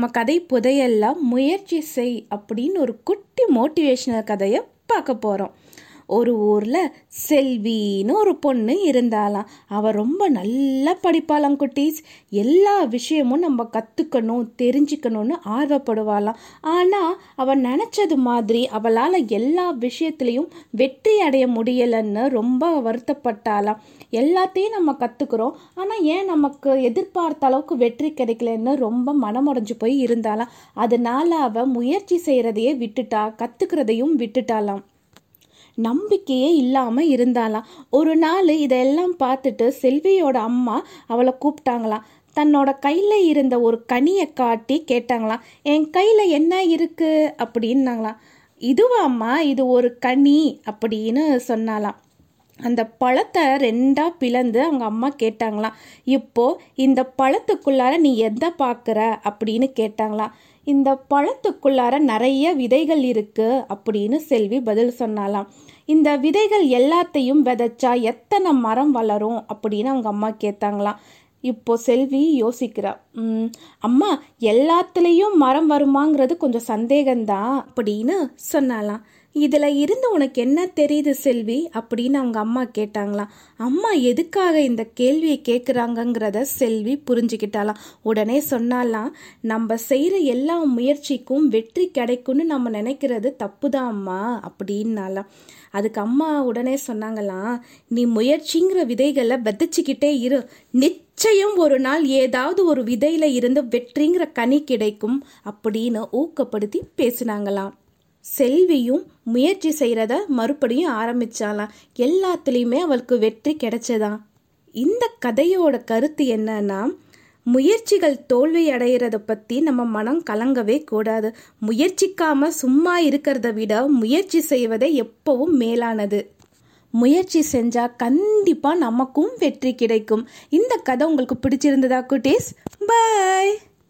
நம்ம கதை புதையெல்லாம் முயற்சி செய் அப்படின்னு ஒரு குட்டி மோட்டிவேஷனல் கதையை பார்க்க போகிறோம் ஒரு ஊரில் செல்வின்னு ஒரு பொண்ணு இருந்தாலாம் அவள் ரொம்ப நல்லா படிப்பாளாம் குட்டீஸ். எல்லா விஷயமும் நம்ம கற்றுக்கணும் தெரிஞ்சுக்கணும்னு ஆர்வப்படுவாளாம். ஆனால் அவள் நினச்சது மாதிரி அவளால் எல்லா விஷயத்துலேயும் வெற்றி அடைய முடியலைன்னு ரொம்ப வருத்தப்பட்டாளாம். எல்லாத்தையும் நம்ம கற்றுக்குறோம் ஆனால் ஏன் நமக்கு எதிர்பார்த்த அளவுக்கு வெற்றி கிடைக்கலன்னு ரொம்ப மனமுடைஞ்சு போய் இருந்தாலாம் அதனால அவள் முயற்சி செய்கிறதையே விட்டுட்டா கற்றுக்கிறதையும் விட்டுட்டாலாம் நம்பிக்கையே இல்லாமல் இருந்தாலாம் ஒரு நாள் இதெல்லாம் பார்த்துட்டு செல்வியோட அம்மா அவளை கூப்பிட்டாங்களாம். தன்னோட கையில் இருந்த ஒரு கனியை காட்டி கேட்டாங்களாம். என் கையில் என்ன இருக்குது அப்படின்னாங்களாம். இதுவாம்மா இது ஒரு கனி அப்படின்னு சொன்னாலாம் அந்த பழத்தை ரெண்டாக பிளந்து அவங்க அம்மா கேட்டாங்களாம். இப்போது இந்த பழத்துக்குள்ளார நீ எதை பார்க்குற? அப்படின்னு கேட்டாங்களாம். இந்த பழத்துக்குள்ளார நிறைய விதைகள் இருக்கு அப்படின்னு செல்வி பதில் சொன்னாலாம் இந்த விதைகள் எல்லாத்தையும் விதைச்சா எத்தனை மரம் வளரும் அப்படின்னு அவங்க அம்மா கேட்டாங்களாம். இப்போ செல்வி யோசிக்கிறா "ம், அம்மா எல்லாத்துலேயும் மரம் வருமாங்கிறது கொஞ்சம் சந்தேகம்தான் அப்படின்னு சொன்னாலாம் இதில் இருந்து உனக்கு என்ன தெரியுது செல்வி? அப்படின்னு அவங்க அம்மா கேட்டாங்களாம் அம்மா எதுக்காக இந்த கேள்வியை கேட்குறாங்கங்கிறத செல்வி புரிஞ்சுக்கிட்டாலாம் உடனே சொன்னாலாம் நம்ம செய்கிற எல்லா முயற்சிக்கும் வெற்றி கிடைக்கும்னு நம்ம நினைக்கிறது தப்புதான் அம்மா அப்படின்னாலாம் அதுக்கு அம்மா உடனே சொன்னாங்களாம் நீ முயற்சிங்கிற விதைகளை விதைச்சிக்கிட்டே இரு. நிச்சயம் ஒரு நாள் ஏதாவது ஒரு விதையில இருந்து வெற்றிங்கிற கனி கிடைக்கும் அப்படின்னு ஊக்கப்படுத்தி பேசினாங்களாம். செல்வியும் முயற்சி செய்கிறத மறுபடியும் ஆரம்பித்தாலாம் எல்லாத்துலேயுமே அவளுக்கு வெற்றி கிடைச்சதா? இந்த கதையோட கருத்து என்னன்னா முயற்சிகள் தோல்வி அடைகிறத பற்றி நம்ம மனம் கலங்கவே கூடாது. முயற்சிக்காமல் சும்மா இருக்கிறத விட முயற்சி செய்வதே எப்பவும் மேலானது. முயற்சி செஞ்சால் கண்டிப்பாக நமக்கும் வெற்றி கிடைக்கும். இந்த கதை உங்களுக்கு பிடிச்சிருந்ததா குட்டீஸ்? பாய்